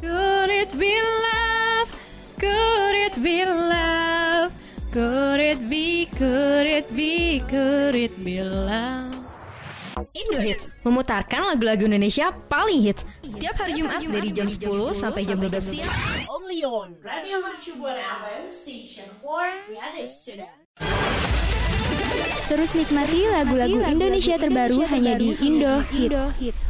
Could it be love? Could it be love? Could it be, could it be, could it be love? Indo Hits memutarkan lagu-lagu Indonesia paling hits setiap hari Jumat dari jam 10 sampai jam 12 siang. Only on Radio Mercu Buana FM Station for Creative Student. Terus nikmati lagu-lagu Indonesia terbaru hanya di Indo Hit.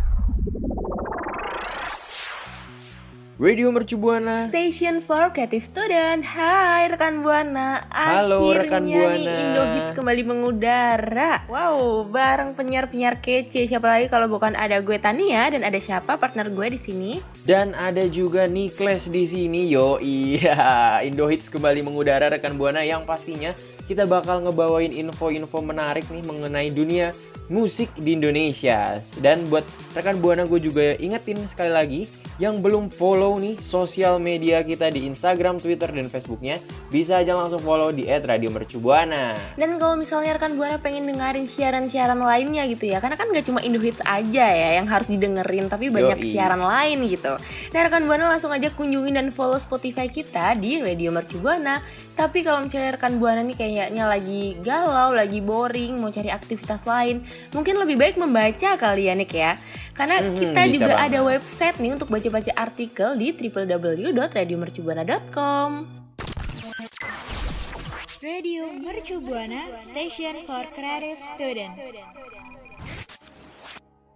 Radio Mercu Buana. Station for Creative Student. Hai rekan Buana. Halo, rekan Akhirnya nih Buana. Indo Hits kembali mengudara. Wow, bareng penyiar-penyiar kece. Siapa lagi kalau bukan ada gue Tania dan ada siapa partner gue di sini? Dan ada juga Nikles di sini. Yo, iya. Indo Hits kembali mengudara rekan Buana yang pastinya kita bakal ngebawain info-info menarik nih mengenai dunia musik di Indonesia. Dan buat rekan Buana gue juga ingetin sekali lagi yang belum follow nih sosial media kita di Instagram, Twitter, dan Facebooknya bisa aja langsung follow di @radiomercubuana. Dan kalau misalnya rekan Buana pengen dengerin siaran-siaran lainnya gitu ya Karena kan gak cuma Indo Hits aja ya yang harus didengerin Tapi banyak Yoi. siaran lain gitu Nah rekan Buana langsung aja kunjungin dan follow Spotify kita di Radio Mercu Buana Tapi kalau misalnya rekan Buana nih kayaknya lagi galau, lagi boring, mau cari aktivitas lain Mungkin lebih baik membaca kali ya Nick ya Karena Mhm, kita juga banget. ada website nih untuk baca-baca artikel di www.radiomercubuana.com Radio Mercu Buana Station for Creative Student.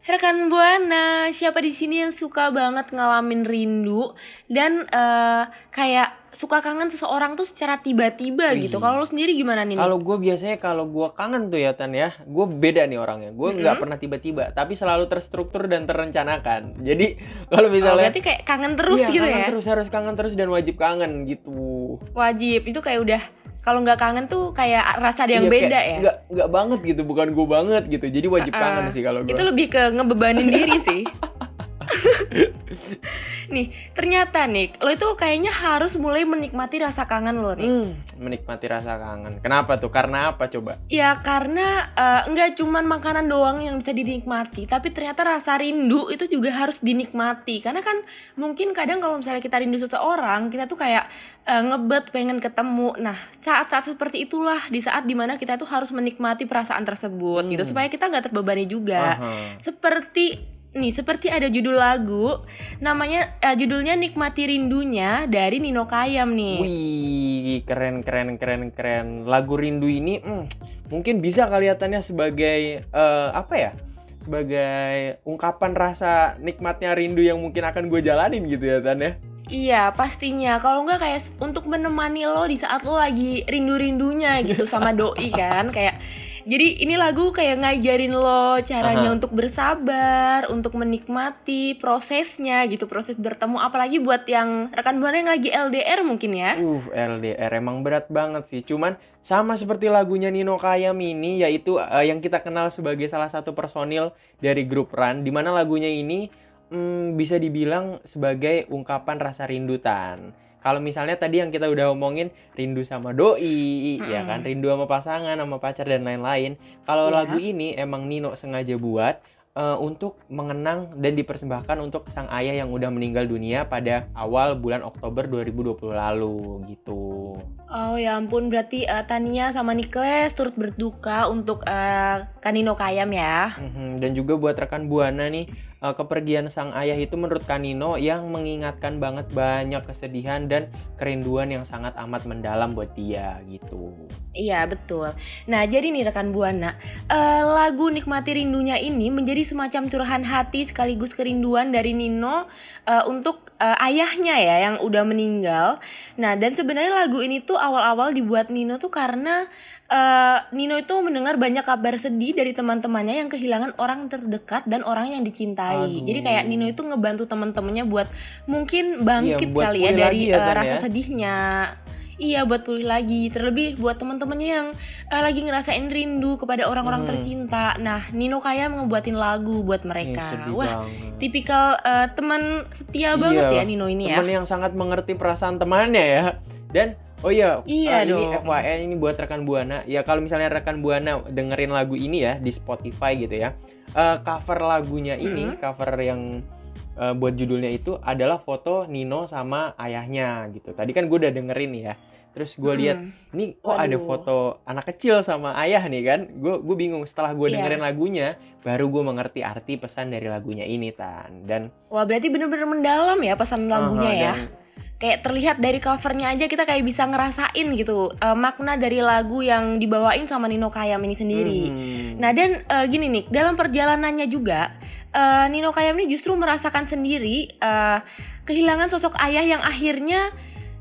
Rekan Buana, siapa di sini yang suka banget ngalamin rindu dan eh, kayak suka kangen seseorang tuh secara tiba-tiba Wih. gitu. Kalau lu sendiri gimana nih? Kalau gue biasanya kalau gue kangen tuh ya Tan ya, gue beda nih orangnya. Gue nggak Mm-mm. pernah tiba-tiba, tapi selalu terstruktur dan terencanakan. Jadi kalau Oh, misalnya berarti kayak kangen terus Iya, gitu kangen ya? terus harus kangen terus dan wajib kangen gitu. Wajib itu kayak udah kalau nggak kangen tuh kayak rasa ada yang Iya, beda kayak ya. Nggak nggak banget gitu, bukan gue banget gitu. Jadi wajib Ah, kangen sih kalau gue. Itu lebih ke ngebebanin diri sih. nih, ternyata nih, lo itu kayaknya harus mulai menikmati rasa kangen lo nih. Hmm, menikmati rasa kangen. Kenapa tuh? Karena apa coba? Ya karena eh, nggak cuman makanan doang yang bisa dinikmati, tapi ternyata rasa rindu itu juga harus dinikmati. Karena kan mungkin kadang kalau misalnya kita rindu seseorang, kita tuh kayak eh, ngebet pengen ketemu. Nah saat-saat seperti itulah di saat di mana kita tuh harus menikmati perasaan tersebut gitu Hmm. supaya kita nggak terbebani juga. Aha. Seperti nih seperti ada judul lagu namanya eh, judulnya Nikmati Rindunya dari Nino Kayam nih. Wih, keren keren keren keren. Lagu Rindu ini hmm, mungkin bisa kelihatannya sebagai eh, apa ya? Sebagai ungkapan rasa nikmatnya rindu yang mungkin akan gue jalanin gitu ya Tan ya. Iya pastinya Kalau nggak kayak untuk menemani lo di saat lo lagi rindu-rindunya gitu sama doi kan Kayak jadi ini lagu kayak ngajarin lo caranya Aha. untuk bersabar, untuk menikmati prosesnya gitu, proses bertemu. Apalagi buat yang rekan buana yang lagi LDR mungkin ya. Uh, LDR emang berat banget sih. Cuman sama seperti lagunya Nino Kayam ini yaitu eh, yang kita kenal sebagai salah satu personil dari grup Run di mana lagunya ini hmm, bisa dibilang sebagai ungkapan rasa rindutan. Kalau misalnya tadi yang kita udah omongin rindu sama doi, ya kan, rindu sama pasangan, sama pacar dan lain-lain. Kalau Iya. lagu ini emang Nino sengaja buat eh, untuk mengenang dan dipersembahkan untuk sang ayah yang udah meninggal dunia pada awal bulan Oktober 2020 lalu gitu. Oh ya ampun, berarti eh, Tania sama Nikles turut berduka untuk eh, Kanino Kayam ya. Mhm, Dan juga buat rekan Buana nih, eh, kepergian sang ayah itu menurut Kanino yang mengingatkan banget banyak kesedihan dan kerinduan yang sangat amat mendalam buat dia gitu. Iya betul. Nah jadi nih rekan buana, eh, lagu nikmati rindunya ini menjadi semacam curahan hati sekaligus kerinduan dari Nino eh, untuk eh, ayahnya ya yang udah meninggal. Nah, dan sebenarnya lagu ini tuh awal-awal dibuat Nino tuh karena eh, Nino itu mendengar banyak kabar sedih dari teman-temannya yang kehilangan orang terdekat dan orang yang dicintai. Aduh. Jadi kayak Nino itu ngebantu teman-temannya buat mungkin bangkit Iya, buat kali ya dari ya, Tan, rasa ya. sedihnya. Iya buat pulih lagi Terlebih buat teman-temannya yang eh, lagi ngerasain rindu kepada orang-orang Hmm. tercinta Nah Nino Kaya ngebuatin lagu buat mereka sedih Wah banget. tipikal eh, teman setia banget ya Nino ini ya Teman yang sangat mengerti perasaan temannya ya. Dan oh iya, Iya eh, ini. FYI ini buat rekan Buana. Ya kalau misalnya rekan Buana dengerin lagu ini ya di Spotify gitu ya. eh, cover lagunya ini, Mm-hmm. cover yang eh, buat judulnya itu adalah foto Nino sama ayahnya gitu. Tadi kan gue udah dengerin ya. Terus gue lihat Mm-mm. ini kok ada Waduh. foto anak kecil sama ayah nih kan gue gue bingung setelah gue Iya. dengerin lagunya baru gue mengerti arti pesan dari lagunya ini tan dan Wah berarti bener-bener mendalam ya pesan lagunya Aha, ya dan- Kayak terlihat dari covernya aja kita kayak bisa ngerasain gitu eh, Makna dari lagu yang dibawain sama Nino Kayam ini sendiri Hmm. Nah dan eh, gini nih, dalam perjalanannya juga eh, Nino Kayam ini justru merasakan sendiri eh, kehilangan sosok ayah yang akhirnya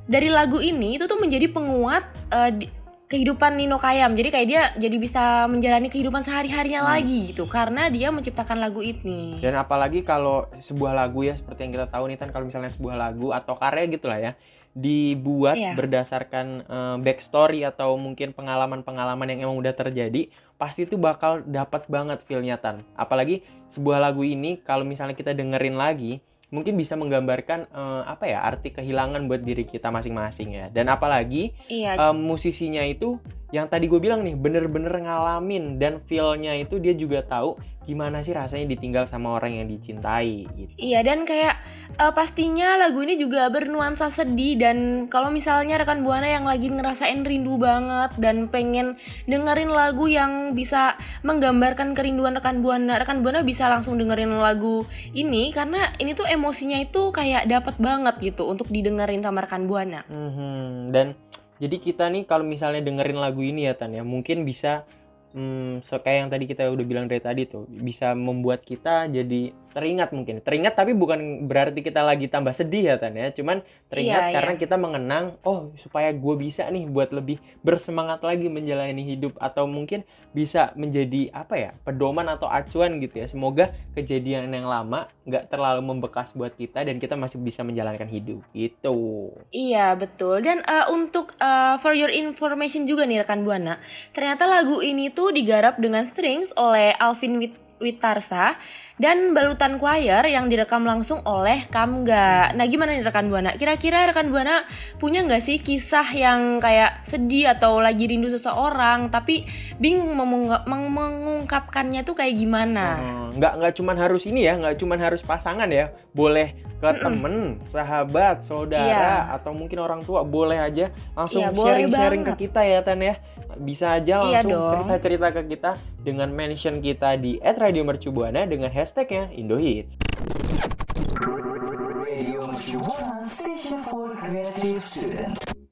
dari lagu ini itu tuh menjadi penguat eh, di- kehidupan Nino Kayam. Jadi kayak dia jadi bisa menjalani kehidupan sehari-harinya Hmm. lagi gitu karena dia menciptakan lagu ini. dan apalagi kalau sebuah lagu ya seperti yang kita tahu nih kan kalau misalnya sebuah lagu atau karya gitu lah ya dibuat Iya. berdasarkan eh, backstory atau mungkin pengalaman-pengalaman yang emang udah terjadi pasti itu bakal dapat banget feel-nya tan apalagi sebuah lagu ini kalau misalnya kita dengerin lagi mungkin bisa menggambarkan eh, apa ya arti kehilangan buat diri kita masing-masing ya dan apalagi Iya. em, musisinya itu yang tadi gue bilang nih bener-bener ngalamin dan feel-nya itu dia juga tahu gimana sih rasanya ditinggal sama orang yang dicintai gitu. Iya dan kayak eh, pastinya lagu ini juga bernuansa sedih dan kalau misalnya rekan buana yang lagi ngerasain rindu banget dan pengen dengerin lagu yang bisa menggambarkan kerinduan rekan buana, rekan buana bisa langsung dengerin lagu ini karena ini tuh emosinya itu kayak dapat banget gitu untuk didengerin sama rekan buana. Mhm, Dan jadi kita nih kalau misalnya dengerin lagu ini ya Tan ya mungkin bisa hmm, so- kayak yang tadi kita udah bilang dari tadi tuh bisa membuat kita jadi teringat mungkin. Teringat tapi bukan berarti kita lagi tambah sedih ya Tan ya. Cuman teringat Iya, karena iya. kita mengenang oh supaya gue bisa nih buat lebih bersemangat lagi menjalani hidup atau mungkin bisa menjadi apa ya pedoman atau acuan gitu ya. Semoga kejadian yang lama nggak terlalu membekas buat kita dan kita masih bisa menjalankan hidup gitu. Iya betul. Dan eh, untuk eh, for your information juga nih rekan buana ternyata lagu ini tuh digarap dengan strings oleh Alvin Wit Witarsa dan balutan choir yang direkam langsung oleh Kamga. Nah gimana nih rekan buana? Kira-kira rekan buana punya nggak sih kisah yang kayak sedih atau lagi rindu seseorang tapi bingung mengungkapkannya tuh kayak gimana? Oh, nggak nggak cuman harus ini ya, nggak cuman harus pasangan ya, boleh ke temen, sahabat, saudara, Iya. atau mungkin orang tua, boleh aja langsung Iya, sharing-sharing ke banget. kita ya Tan ya. Bisa aja Iya langsung cerita-cerita ke kita dengan mention kita di @radiomercubuana dengan hashtagnya Indohits.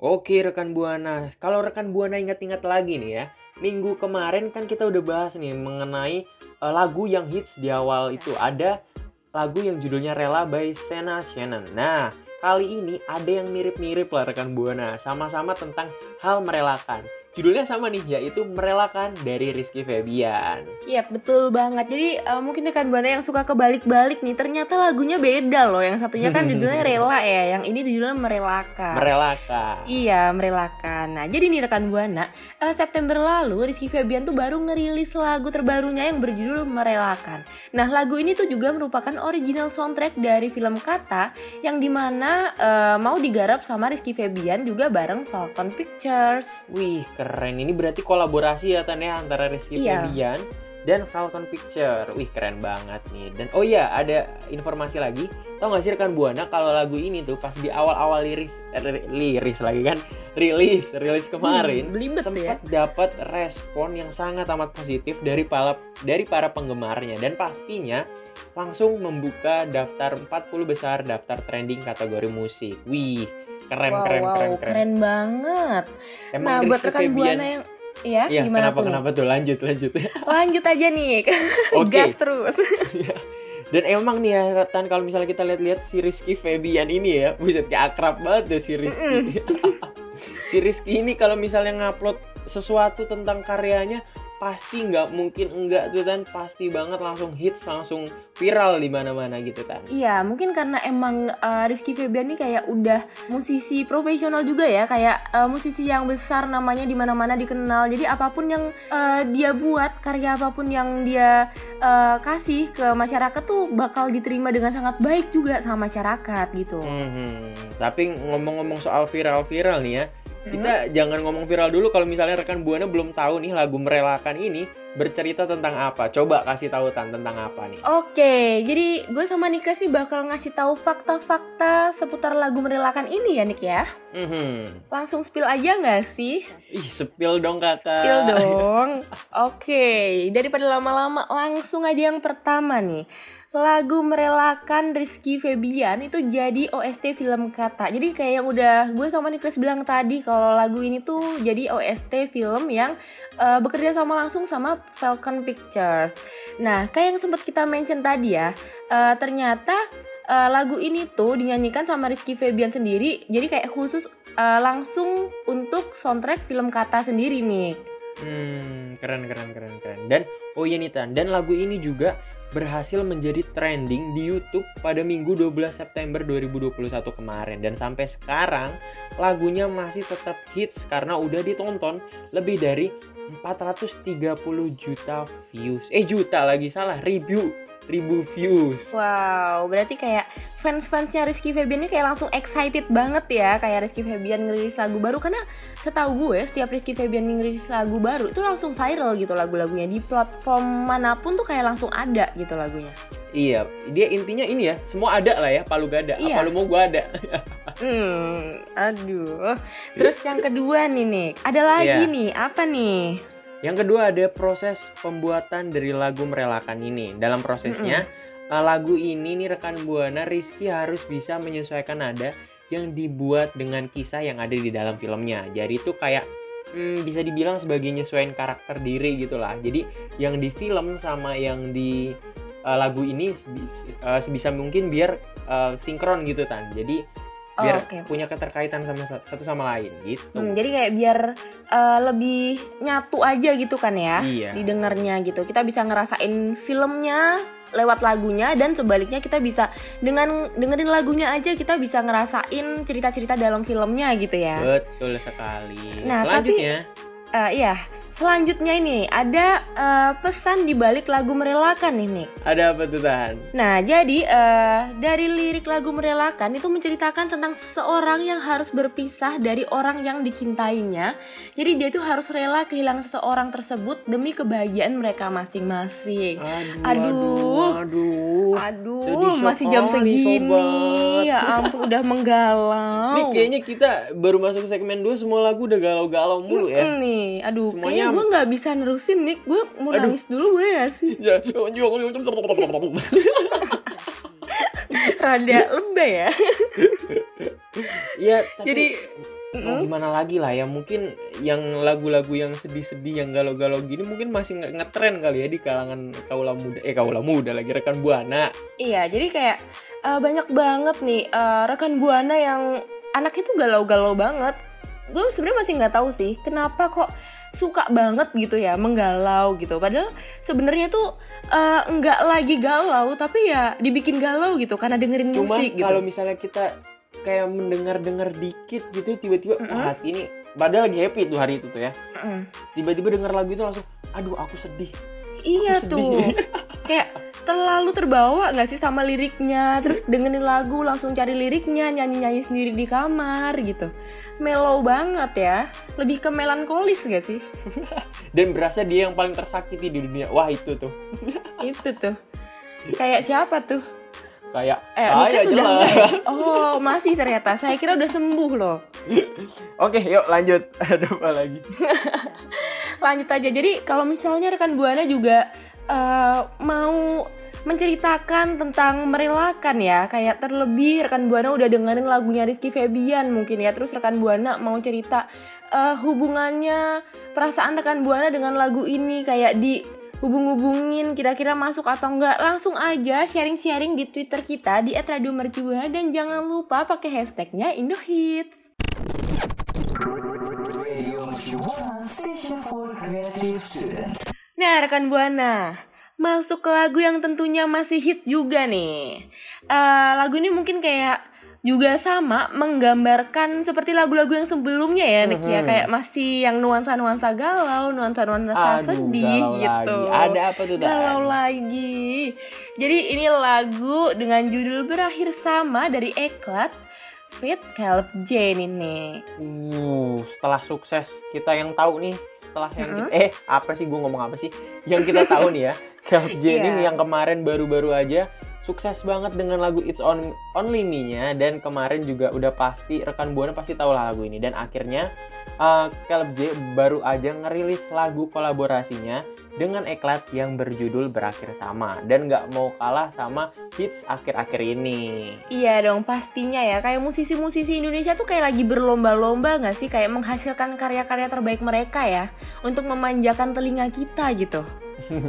Oke rekan Buana, kalau rekan Buana ingat-ingat lagi nih ya, minggu kemarin kan kita udah bahas nih mengenai eh, lagu yang hits di awal itu ada lagu yang judulnya Rela by Sena Shannon. Nah, kali ini ada yang mirip-mirip lah rekan Buana, sama-sama tentang hal merelakan. Judulnya sama nih, yaitu Merelakan dari Rizky Febian. Iya betul banget. Jadi eh, mungkin rekan buana yang suka kebalik-balik nih, ternyata lagunya beda loh. Yang satunya kan judulnya rela ya, yang ini judulnya merelakan. Merelakan. Iya, merelakan. Nah, jadi nih rekan Buana, eh, September lalu Rizky Febian tuh baru ngerilis lagu terbarunya yang berjudul Merelakan. Nah, lagu ini tuh juga merupakan original soundtrack dari film Kata yang di mana eh, mau digarap sama Rizky Febian juga bareng Falcon Pictures. Wih, keren. Ini berarti kolaborasi ya Tan ya antara Rizky Iya. Febian dan Falcon Picture. Wih, keren banget nih. Dan oh iya, ada informasi lagi. Tahu nggak sih rekan Buana kalau lagu ini tuh pas di awal-awal liris eh, ri- liris lagi kan, rilis, rilis kemarin Hmm, belibet ya. sempat dapat respon yang sangat amat positif dari para dari para penggemarnya dan pastinya langsung membuka daftar 40 besar daftar trending kategori musik. Wih, keren wow, keren wow, keren keren. banget. Emang nah, buat rekan Buana yang Iya, Iya, gimana kenapa tuh kenapa tuh? Lanjut, lanjut. Lanjut aja nih. Oke. Gas terus. Dan emang nih ya, Tan kalau misalnya kita lihat-lihat si Rizky Febian ini ya, buset kayak akrab banget deh si Rizky. si Rizky ini kalau misalnya ngupload sesuatu tentang karyanya pasti nggak mungkin enggak tuh Tan, pasti banget langsung hits, langsung viral di mana-mana gitu Tan. Iya, mungkin karena emang uh, Rizky Febian ini kayak udah musisi profesional juga ya, kayak uh, musisi yang besar namanya di mana-mana dikenal. Jadi apa pun yang uh, dia buat, karya apa pun yang dia uh, kasih ke masyarakat tuh bakal diterima dengan sangat baik juga sama masyarakat gitu. Hmm, tapi ngomong-ngomong soal viral-viral nih ya, kita jangan ngomong viral dulu kalau misalnya rekan buana belum tahu nih lagu merelakan ini bercerita tentang apa. Coba kasih tahu Tan tentang apa nih. Oke, jadi gue sama Niklas nih bakal ngasih tahu fakta-fakta seputar lagu merelakan ini ya Nik ya. Mhm. Langsung spill aja nggak sih? Ih, sepil dong kakak. Spill dong. Oke, daripada lama-lama langsung aja yang pertama nih. Lagu merelakan Rizky Febian itu jadi OST film kata. Jadi kayak yang udah gue sama Niklas bilang tadi kalau lagu ini tuh jadi OST film yang uh, bekerja sama langsung sama Falcon Pictures. Nah, kayak yang sempat kita mention tadi ya, uh, ternyata uh, lagu ini tuh dinyanyikan sama Rizky Febian sendiri. Jadi kayak khusus uh, langsung untuk soundtrack film kata sendiri nih. Hmm, keren keren keren keren. Dan oh iya nih dan lagu ini juga berhasil menjadi trending di YouTube pada Minggu 12 September 2021 kemarin dan sampai sekarang lagunya masih tetap hits karena udah ditonton lebih dari 430 juta views. Eh juta lagi salah, ribu ribu views. Wow, berarti kayak fans-fansnya Rizky Febian ini kayak langsung excited banget ya kayak Rizky Febian ngerilis lagu baru karena setahu gue setiap Rizky Febian ngerilis lagu baru itu langsung viral gitu lagu-lagunya di platform mana pun tuh kayak langsung ada gitu lagunya. Iya, dia intinya ini ya, semua ada lah ya, palu gak ada, Iya. apa lu mau gua ada. Hmm, aduh. Terus yang kedua nih nih, ada lagi Iya. nih, apa nih? Yang kedua ada proses pembuatan dari lagu merelakan ini. Dalam prosesnya uh, lagu ini nih rekan buana Rizky harus bisa menyesuaikan nada yang dibuat dengan kisah yang ada di dalam filmnya. Jadi itu kayak hmm, bisa dibilang sebagai nyesuaiin karakter diri gitu lah. Jadi yang di film sama yang di uh, lagu ini sebi- uh, sebisa mungkin biar uh, sinkron gitu tan. Jadi Oh, biar oke. punya keterkaitan sama satu sama lain gitu. Hmm, jadi kayak biar uh, lebih nyatu aja gitu kan ya Iya. didengarnya gitu. Kita bisa ngerasain filmnya lewat lagunya dan sebaliknya kita bisa dengan dengerin lagunya aja kita bisa ngerasain cerita-cerita dalam filmnya gitu ya. Betul sekali. Nah, tapi- Eh, iya. Selanjutnya ini ada eh, pesan di balik lagu merelakan nih Nick. ada apa tuh Tan? Nah, jadi eh, dari lirik lagu merelakan itu menceritakan tentang seseorang yang harus berpisah dari orang yang dicintainya. Jadi dia tuh harus rela kehilangan seseorang tersebut demi kebahagiaan mereka masing-masing. Aduh, aduh. Aduh, Sedih masih jam segini. sobat. Ya ampun, udah menggalau. Nih kayaknya kita baru masuk segmen 2 semua lagu udah galau-galau mulu ya. Nih, aduh, Semuanya- gue nggak bisa nerusin nih. Gue mau Aduh. nangis dulu boleh gak sih? Ya, Rada lebay ya. Iya, tapi Jadi, mau gimana lagi lah ya mungkin yang lagu-lagu yang sedih-sedih yang galau-galau gini mungkin masih nge- ngetren kali ya di kalangan kaula muda eh kaula muda lagi rekan buana Iya, jadi kayak eh, banyak banget nih eh, rekan buana yang anaknya tuh galau-galau banget. Gue sebenarnya masih nggak tahu sih kenapa kok suka banget gitu ya menggalau gitu. Padahal sebenarnya tuh nggak lagi galau tapi ya dibikin galau gitu karena dengerin Cuma musik gitu. kalau misalnya kita kayak mendengar-dengar dikit gitu tiba-tiba wah hati ini padahal lagi happy tuh hari itu tuh ya Mm. tiba-tiba denger lagu itu langsung aduh aku sedih Iya Aku tuh. kayak terlalu terbawa nggak sih sama liriknya? Terus dengerin lagu langsung cari liriknya nyanyi nyanyi sendiri di kamar gitu. Mellow banget ya. Lebih ke melankolis gak sih? Dan berasa dia yang paling tersakiti di dunia. Wah itu tuh. Itu tuh. Kayak siapa tuh? Kayak eh saya sudah enggak ya? oh masih ternyata. Saya kira udah sembuh loh. Oke yuk lanjut. Ada apa lagi? Lanjut aja. Jadi kalau misalnya rekan buana juga eh, mau menceritakan tentang merelakan ya. Kayak terlebih rekan buana udah dengerin lagunya Rizky Febian mungkin ya. Terus rekan buana mau cerita eh, hubungannya perasaan rekan buana dengan lagu ini. Kayak di hubung-hubungin kira-kira masuk atau enggak. Langsung aja sharing-sharing di Twitter kita di @radiomercubuana. Dan jangan lupa pakai hashtagnya Indohits. Nah, rekan Buana, masuk ke lagu yang tentunya masih hit juga nih. Eh, lagu ini mungkin kayak juga sama menggambarkan seperti lagu-lagu yang sebelumnya ya, Nick ya, kayak masih yang nuansa-nuansa galau, nuansa-nuansa Aduh, sedih galau gitu. lagi. Ada apa tuh, Dan? Galau lagi. Jadi ini lagu dengan judul berakhir sama dari Eklat Fit Caleb Jane ini. Uh, setelah sukses kita yang tahu nih, setelah yang Mm-mm. kita, eh apa sih gue ngomong apa sih? Yang kita tahu nih ya, Caleb Jenny Iya. yang kemarin baru-baru aja sukses banget dengan lagu It's On Only Me-nya dan kemarin juga udah pasti rekan buana pasti tahu lah lagu ini dan akhirnya uh, Caleb J baru aja ngerilis lagu kolaborasinya dengan Eklat yang berjudul Berakhir Sama dan nggak mau kalah sama hits akhir-akhir ini. Iya dong pastinya ya kayak musisi-musisi Indonesia tuh kayak lagi berlomba-lomba nggak sih kayak menghasilkan karya-karya terbaik mereka ya untuk memanjakan telinga kita gitu.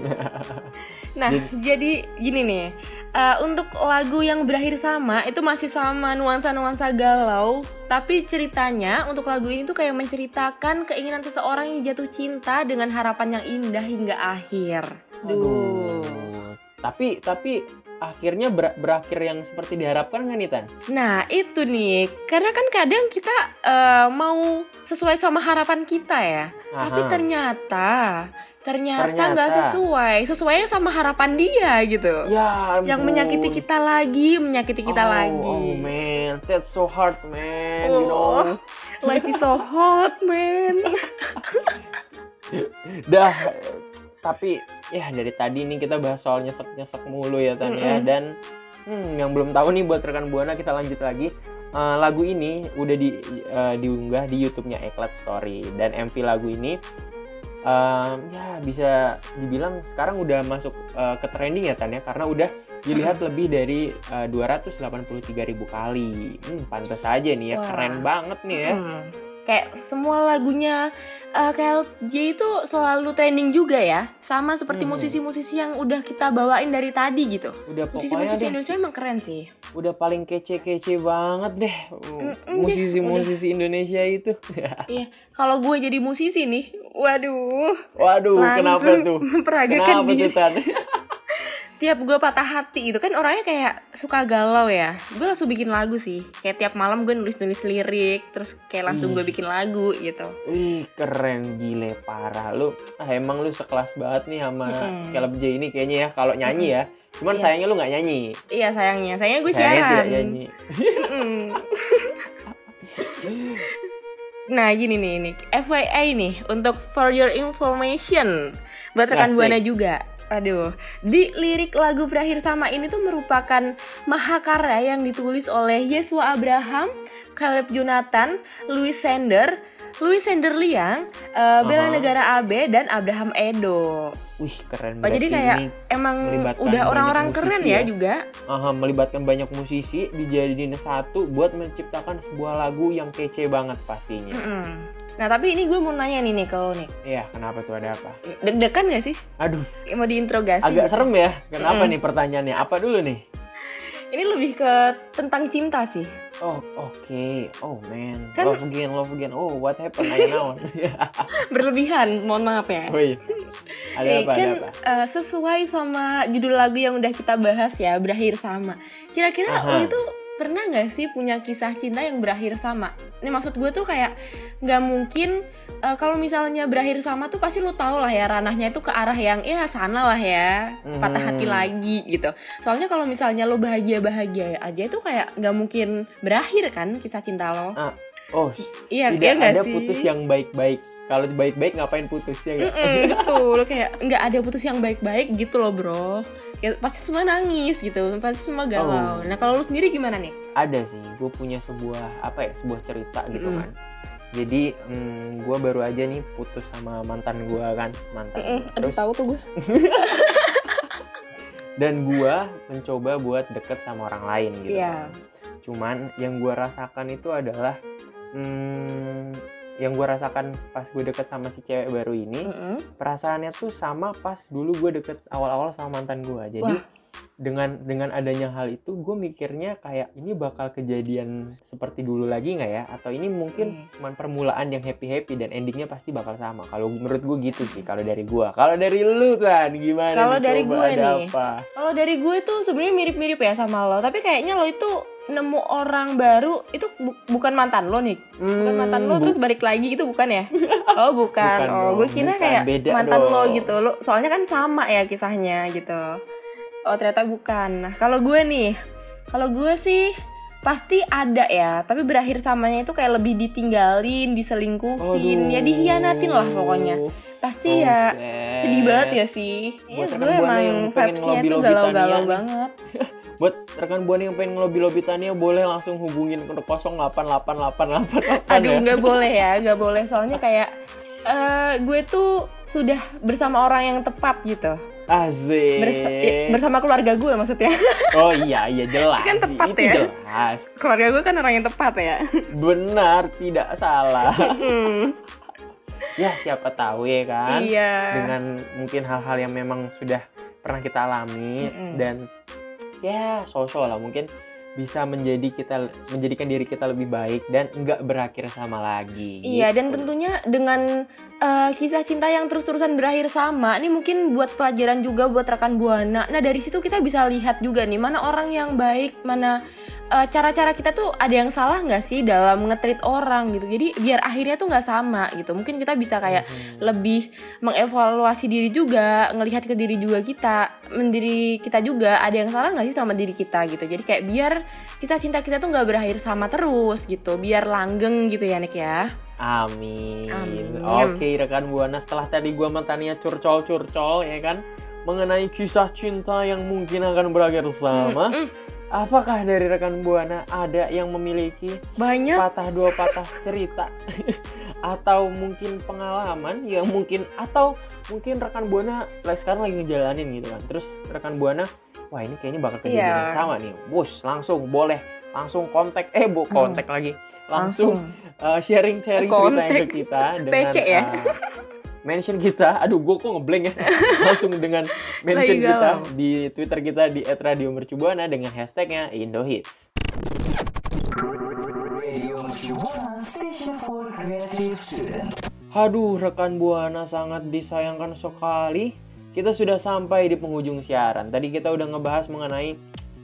Nah jadi gini nih eh, untuk lagu yang berakhir sama itu masih sama nuansa-nuansa galau tapi ceritanya untuk lagu ini tuh kayak menceritakan keinginan seseorang yang jatuh cinta dengan harapan yang indah hingga akhir. Duh. Aduh. Tapi tapi akhirnya ber- berakhir yang seperti diharapkan nggak nih Tan? Nah itu nih, karena kan kadang kita eh, mau sesuai sama harapan kita ya, tapi Aha. ternyata ternyata Ternyata. nggak sesuai, sesuainya sama harapan dia gitu. Ya, Yang menyakiti kita lagi, menyakiti kita oh, lagi. Oh man, that's so hard man, you Oh, know. life is so hot man. Dah, tapi ya dari tadi nih kita bahas soal nyesek-nyesek mulu ya Tan ya Mm-mm. dan hmm, yang belum tahu nih buat rekan buana kita lanjut lagi. Eh, lagu ini udah di eh, diunggah di YouTube-nya Eklat Story dan MV lagu ini em, ya bisa dibilang sekarang udah masuk eh, ke trending ya Tan ya karena udah dilihat lebih dari eh, 283.000 kali. Hmm, pantas aja nih ya, Wah. keren banget nih ya. Hmm. Kayak semua lagunya uh, KLJ itu selalu trending juga ya, sama seperti Hmm. musisi-musisi yang udah kita bawain dari tadi gitu. Udah Musisi-musisi Indonesia emang keren sih. udah paling kece-kece banget deh deh, musisi-musisi Indonesia itu. Iya, kalau gue jadi musisi nih, waduh, Waduh, kenapa tuh? memperagakan Kenapa diri. tuh? Tiap gue patah hati itu kan orangnya kayak suka galau ya. Gue langsung bikin lagu sih. Kayak tiap malam gue nulis-nulis lirik, terus kayak langsung gue bikin lagu gitu. Wih, keren gile parah lu. Ah, emang lu sekelas banget nih sama Mm-mm. Caleb J ini kayaknya ya kalau nyanyi ya. Cuman Iya. sayangnya lu nggak nyanyi. Iya sayangnya, sayangnya gue Sayangnya siaran. tidak nyanyi. Mm. nah gini nih, nih FYI nih untuk for your information buat rekan buana juga. Aduh, di lirik lagu berakhir sama ini tuh merupakan mahakarya yang ditulis oleh Yesua Abraham, Caleb Jonathan, Louis Sander, Louis Sander Liang, Bella Aha. Negara AB dan Abraham Edo. Wih, keren Oh, jadi berarti kayak emang udah orang-orang keren ya. ya juga. aha, melibatkan banyak musisi dijadiin satu buat menciptakan sebuah lagu yang kece banget pastinya. Mm-mm. Nah tapi ini gue mau nanya nih nih lo nih Iya, kenapa tuh ada apa? Deg-degan gak sih? Aduh, Mau diinterogasi agak gitu. serem ya. Kenapa Mm-mm. nih pertanyaannya? Apa dulu nih? Ini lebih ke tentang cinta sih Oh, oke. Oh, man. Kan- love again, love again. Oh, what happened? Ayo naon. Berlebihan, mohon maaf ya oh iya. Ada Nih, apa? kan Ada apa? eh, sesuai sama judul lagu yang udah kita bahas ya Berakhir sama Kira-kira lo itu pernah gak sih punya kisah cinta yang berakhir sama? Ini maksud gue tuh kayak Gak mungkin eh, kalau misalnya berakhir sama tuh pasti lo tau lah ya ranahnya itu ke arah yang ya sana lah ya patah hati Hmm. lagi gitu soalnya kalau misalnya lo bahagia bahagia aja itu kayak nggak mungkin berakhir kan kisah cinta lo Ah, oh, iya tidak iya ada sih? putus yang baik-baik. Kalau baik-baik ngapain putus ya nggak? Mm-mm, betul kayak nggak ada putus yang baik-baik gitu loh bro kayak pasti semua nangis gitu pasti semua galau Oh. nah kalau lu sendiri gimana nih ada sih gue punya sebuah apa ya sebuah cerita gitu Mm-mm. kan jadi gue baru aja nih putus sama mantan gue kan mantan gua. aduh terus tahu tuh gue dan gue mencoba buat deket sama orang lain gitu Iya. kan. cuman yang gue rasakan itu adalah hmm, yang gue rasakan pas gue deket sama si cewek baru ini Mm-mm. perasaannya tuh sama pas dulu gue deket awal-awal sama mantan gue jadi Wah. dengan dengan adanya hal itu gue mikirnya kayak ini bakal kejadian seperti dulu lagi nggak ya atau ini mungkin cuman permulaan yang happy happy dan endingnya pasti bakal sama kalau menurut gue gitu sih kalau dari gue kalau dari lu kan gimana Kalau dari gue nih. Kalau dari gue tuh sebenarnya mirip-mirip ya sama lo, tapi kayaknya lo itu nemu orang baru itu bu- bukan mantan lo nih. Bukan Hmm, mantan lo bu- terus balik lagi gitu bukan ya? Oh, bukan. Bukan oh, gue kira bukan. kayak Beda mantan lo dong. gitu. Lo soalnya kan sama ya kisahnya gitu. Oh, ternyata bukan. Nah, kalau gue nih, kalau gue sih pasti ada ya, tapi berakhir samanya itu kayak lebih ditinggalin, diselingkuhin, ya dihianatin lah pokoknya. Pasti ya Buset. sedih banget ya sih. Rekan gue emang vibes-nya tuh galau-galau banget. buat rekan buana yang pengen ngelobi-lobi Tania boleh langsung hubungin ke 0888888 Aduh, ya. nggak boleh ya, nggak boleh. Soalnya kayak eh gue tuh sudah bersama orang yang tepat gitu. Asik. Bersa- ya, bersama keluarga gue maksudnya. Oh iya iya jelas. Kan tepat Itu ya. Jelas. keluarga gue kan orang yang tepat ya. Benar, tidak salah. Ya siapa tahu ya kan. Iya. Dengan mungkin hal-hal yang memang sudah pernah kita alami Mm-mm. dan ya sosok lah mungkin bisa menjadi kita menjadikan diri kita lebih baik dan enggak berakhir sama lagi. Iya, dan gitu. tentunya dengan eh, kisah cinta yang terus-terusan berakhir sama, ini mungkin buat pelajaran juga buat rekan buana. Nah dari situ kita bisa lihat juga nih mana orang yang baik, mana eh, cara-cara kita tuh ada yang salah nggak sih dalam ngetrit orang gitu. Jadi biar akhirnya tuh nggak sama gitu. Mungkin kita bisa kayak Mhm. lebih mengevaluasi diri juga, ngelihat ke diri juga kita, mendiri kita juga ada yang salah nggak sih sama diri kita gitu. Jadi kayak biar kisah cinta kita tuh nggak berakhir sama terus gitu, biar langgeng gitu ya Nick ya. Amin. Amin. Oke rekan buana setelah tadi gua sama Tania curcol-curcol ya kan mengenai kisah cinta yang mungkin akan berakhir sama. Mm, mm. Apakah dari rekan buana ada yang memiliki Banyak. patah dua patah cerita atau mungkin pengalaman yang mungkin atau mungkin rekan buana like sekarang lagi ngejalanin gitu kan. Terus rekan buana wah ini kayaknya bakal kejadian Iya. yang sama nih. Bus langsung boleh langsung kontak eh bu kontak lagi langsung uh, sharing-sharing Hmm. Kontak. ceritanya ke kita dengan PC ya? uh, mention kita. Aduh, gue kok ngeblank ya. Langsung dengan mention kita di Twitter kita di @radiomercubuana dengan hashtagnya Indohits. Aduh, rekan Buana sangat disayangkan sekali. Kita sudah sampai di penghujung siaran. Tadi kita udah ngebahas mengenai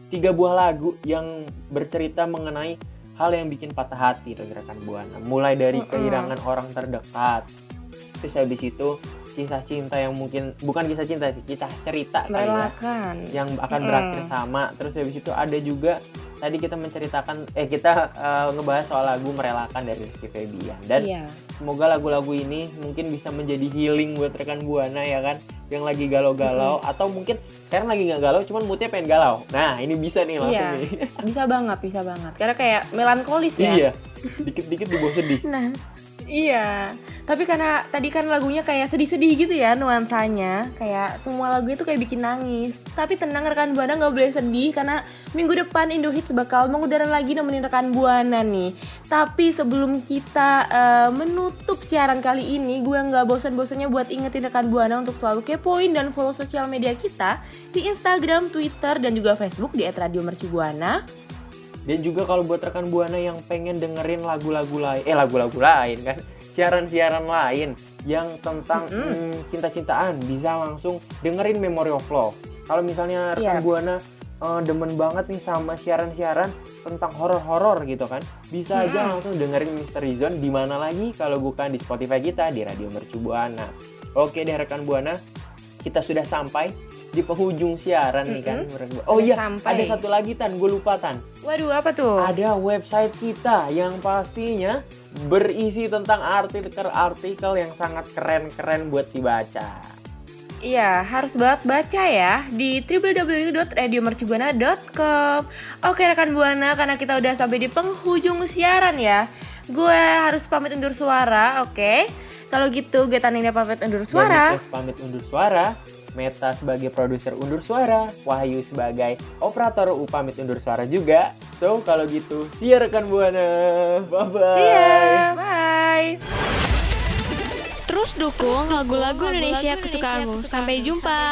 tiga buah lagu yang bercerita mengenai hal yang bikin patah hati bagi rekan Buana. Mulai dari kehilangan orang terdekat. Terus habis itu kisah cinta yang mungkin bukan kisah cinta sih, kisah cerita ya. Yang akan berakhir sama. Terus habis itu ada juga tadi kita menceritakan eh kita eh, ngebahas soal lagu merelakan dari Rizky Febian. Dan Iya. semoga lagu-lagu ini mungkin bisa menjadi healing buat rekan buana ya kan? Yang lagi galau-galau atau mungkin sekarang lagi nggak galau cuman moodnya pengen galau. Nah ini bisa nih langsung Iya. nih. Bisa banget, bisa banget. Karena kayak melankolis ya. iya. Dikit-dikit dibawa sedih. Nah, iya. Tapi karena tadi kan lagunya kayak sedih-sedih gitu ya nuansanya. Kayak semua lagu itu kayak bikin nangis. Tapi tenang rekan Buana nggak boleh sedih karena minggu depan Indo Hits bakal mengudara lagi nemenin rekan Buana nih. Tapi sebelum kita eh, menutup siaran kali ini, gue nggak bosan-bosannya buat ingetin rekan Buana untuk selalu kepoin dan follow sosial media kita di Instagram, Twitter, dan juga Facebook di @radiomercubuana. Dan juga kalau buat rekan buana yang pengen dengerin lagu-lagu lain eh lagu-lagu lain kan siaran-siaran lain yang tentang Mm-mm. hmm, cinta-cintaan bisa langsung dengerin Memory of Love. Kalau misalnya rekan buana eh, demen banget nih sama siaran-siaran tentang horor-horor gitu kan bisa aja langsung dengerin Misteri Zone di mana lagi kalau bukan di Spotify kita di Radio Mercu Buana. Oke deh rekan buana kita sudah sampai di penghujung siaran nih kan oh iya sampai. ada satu lagi tan gue lupa tan Waduh, apa tuh? ada website kita yang pastinya berisi tentang artikel-artikel yang sangat keren-keren buat dibaca. Iya, harus banget baca ya di www.radiomercubuana.com. Oke rekan Buana, karena kita udah sampai di penghujung siaran ya. Gue harus pamit undur suara, oke? Kalau gitu, gue Tanina pamit undur suara. Dan pamit undur suara. Meta sebagai produser undur suara, Wahyu sebagai operator U pamit undur suara juga. So, kalau gitu, see ya rekan Buana. Bye-bye. See ya, bye. Terus dukung lagu-lagu Indonesia kesukaanmu. Sampai jumpa.